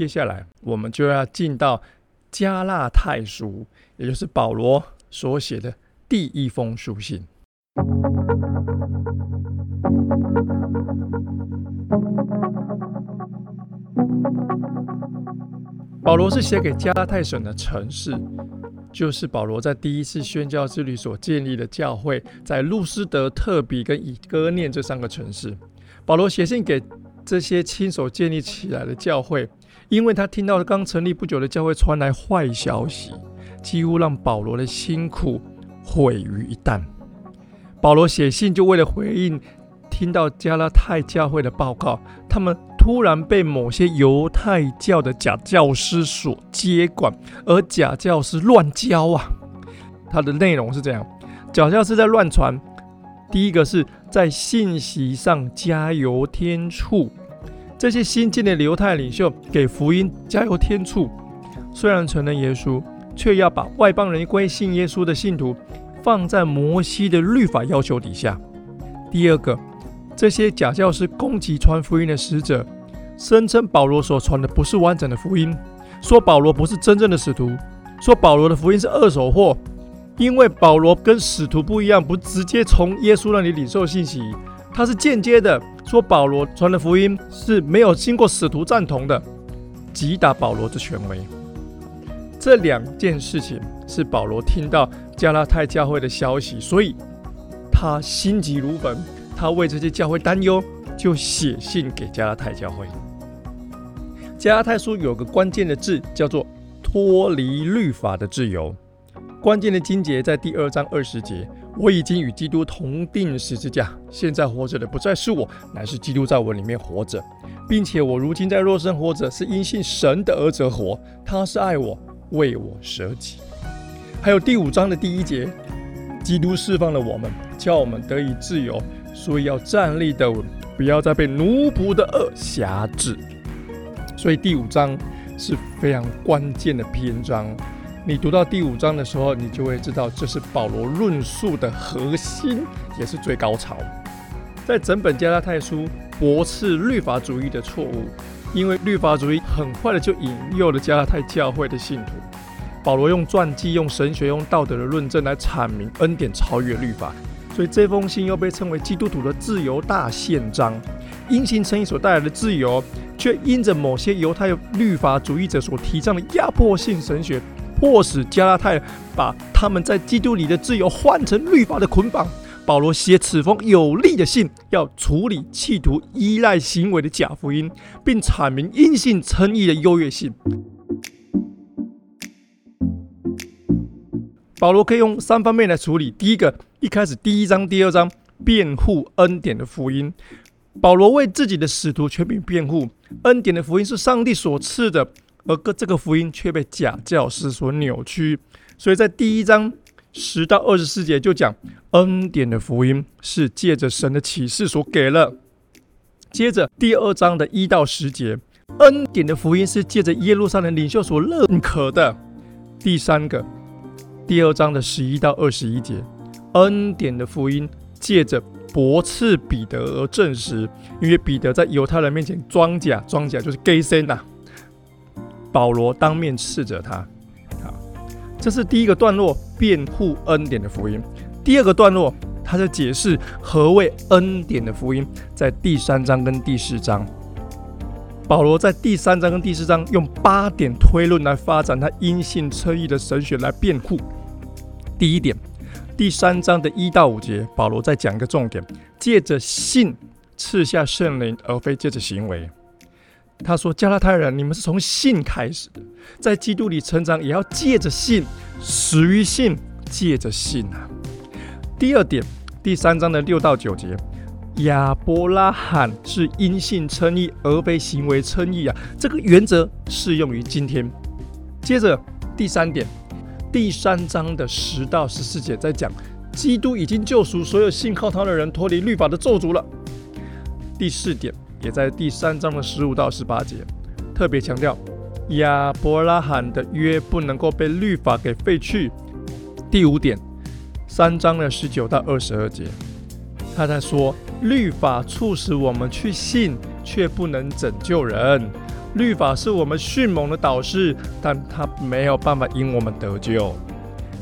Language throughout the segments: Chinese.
接下来我们就要进到加拉太书，也就是保罗所写的第一封书信。保罗是写给加拉太省的城市，就是保罗在第一次宣教之旅所建立的教会，在路斯德、特比跟以哥念这三个城市。保罗写信给这些亲手建立起来的教会，因为他听到刚成立不久的教会传来坏消息，几乎让保罗的辛苦毁于一旦。保罗写信就为了回应听到加拉太教会的报告，他们。突然被某些犹太教的假教师所接管，而假教师乱教啊！它的内容是这样：假教师在乱传。第一个是在信息上加油添醋，这些新进的犹太领袖给福音加油添醋。虽然承认耶稣，却要把外邦人归信耶稣的信徒放在摩西的律法要求底下。第二个。这些假教师攻击传福音的使者，声称保罗所传的不是完整的福音，说保罗不是真正的使徒，说保罗的福音是二手货，因为保罗跟使徒不一样，不直接从耶稣那里领受信息，他是间接的，说保罗传的福音是没有经过使徒赞同的，击打保罗的权威。这两件事情是保罗听到加拉太教会的消息，所以他心急如焚。他为这些教会担忧，就写信给加拉太教会。加拉太书有个关键的字，叫做“脱离律法的自由”。关键的经节在第二章二十节：“我已经与基督同定十字架，现在活着的不再是我，乃是基督在我里面活着，并且我如今在若生活着，是因信神的儿子活。他是爱我，为我舍己。”还有第五章的第一节：“基督释放了我们，叫我们得以自由。”所以要站立的稳，不要再被奴仆的恶辖制。所以第五章是非常关键的篇章。你读到第五章的时候，你就会知道这是保罗论述的核心，也是最高潮。在整本加拉太书驳斥律法主义的错误，因为律法主义很快的就引诱了加拉太教会的信徒。保罗用传记、用神学、用道德的论证来阐明恩典超越律法。所以这封信又被称为基督徒的自由大宪章。因信称义所带来的自由，却因着某些犹太律法主义者所提倡的压迫性神学，迫使加拉太把他们在基督里的自由换成律法的捆绑。保罗写此封有力的信，要处理企图依赖行为的假福音，并阐明因信称义的优越性。保罗可以用三方面来处理。第一个，一开始第一章、第二章辩护恩典的福音，保罗为自己的使徒权柄辩护，恩典的福音是上帝所赐的，而个这个福音却被假教师所扭曲。所以在第一章十到二十四节就讲，恩典的福音是借着神的启示所给了。接着第二章的一到十节，恩典的福音是借着耶路撒冷领袖所认可的。第三个。第二章的十一到二十一节，恩典的福音借着驳斥彼得而证实，因为彼得在犹太人面前装假，装假就是 gay 森呐。保罗当面斥责他，好，这是第一个段落，辩护恩典的福音。第二个段落，他在解释何谓恩典的福音，在第三章跟第四章，保罗在第三章跟第四章用八点推论来发展他因信称义的神学来辩护。第一点，第三章的一到五节，保罗再讲一个重点：借着信赐下圣灵，而非借着行为。他说：“加拉太人，你们是从信开始的，在基督里成长，也要借着信，始于信，借着信啊。”第二点，第三章的六到九节，亚伯拉罕是因信称义，而非行为称义啊。这个原则适用于今天。接着第三点。第三章的十到十四节在讲，基督已经救赎所有信靠他的人脱离律法的咒诅了。第四点也在第三章的十五到十八节，特别强调亚伯拉罕的约不能够被律法给废去。第五点，三章的十九到二十二节，他在说律法促使我们去信，却不能拯救人。律法是我们迅猛的导师，但它没有办法引我们得救。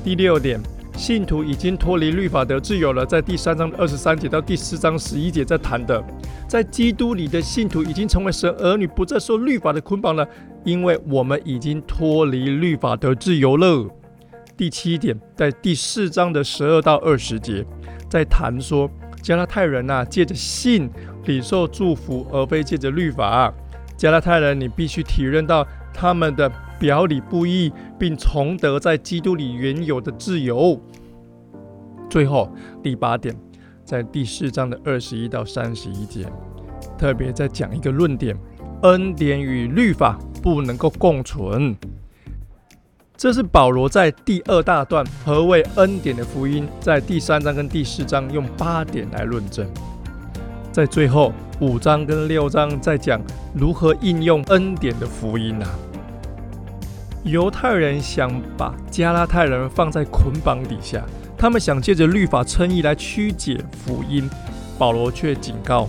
第六点，信徒已经脱离律法的自由了，在第三章二十三节到第四章十一节在谈的，在基督里的信徒已经成为神儿女，不再受律法的捆绑了，因为我们已经脱离律法的自由了。第七点，在第四章的十二到二十节，在谈说加拉太人呐，借着信领受祝福，而非借着律法。加拉太人，你必须体认到他们的表里不一，并重得在基督里原有的自由。最后第八点，在第四章的二十一到三十一节，特别在讲一个论点：恩典与律法不能够共存。这是保罗在第二大段何谓恩典的福音，在第三章跟第四章用八点来论证，在最后五章跟六章在讲如何应用恩典的福音啊。犹太人想把加拉太人放在捆绑底下，他们想借着律法称义来曲解福音，保罗却警告，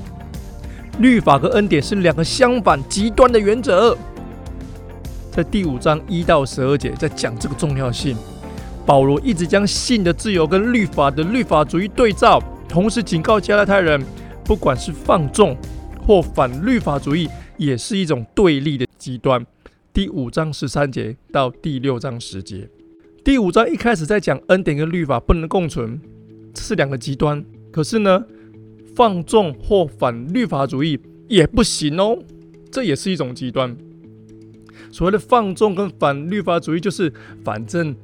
律法和恩典是两个相反极端的原则。在第五章一到十二节，在讲这个重要性。保罗一直将性的自由跟律法的律法主义对照，同时警告加拉太人，不管是放纵或反律法主义，也是一种对立的极端。第五章十三节到第六章十节，第五章一开始在讲恩典跟律法不能共存，这是两个极端。可是呢，放纵或反律法主义也不行哦，这也是一种极端。所谓的放纵跟反律法主义，就是反正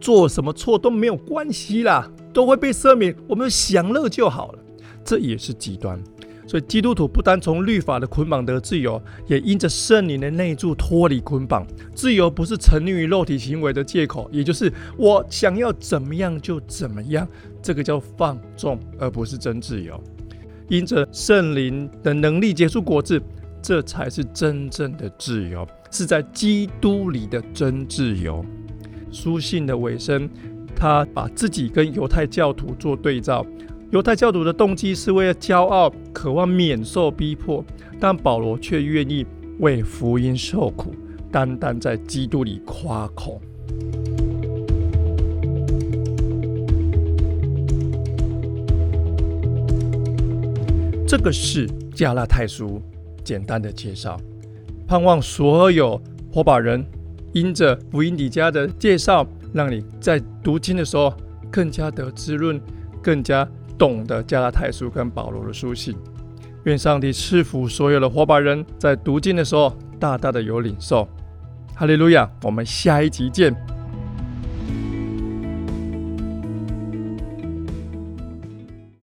做什么错都没有关系啦，都会被赦免，我们享乐就好了。这也是极端。所以基督徒不单从律法的捆绑得自由，也因着圣灵的内助脱离捆绑。自由不是沉溺于肉体行为的借口，也就是我想要怎么样就怎么样，这个叫放纵，而不是真自由。因着圣灵的能力结出果子，这才是真正的自由。是在基督里的真自由。书信的尾声，他把自己跟犹太教徒做对照。犹太教徒的动机是为了骄傲，渴望免受逼迫，但保罗却愿意为福音受苦，单单在基督里夸口。这个是加拉太书简单的介绍。盼望所有火把人因着福音底家的介绍，让你在读经的时候更加的滋润，更加懂得加拉太书跟保罗的书信。愿上帝赐福所有的火把人在读经的时候大大的有领受。哈利路亚！我们下一集见。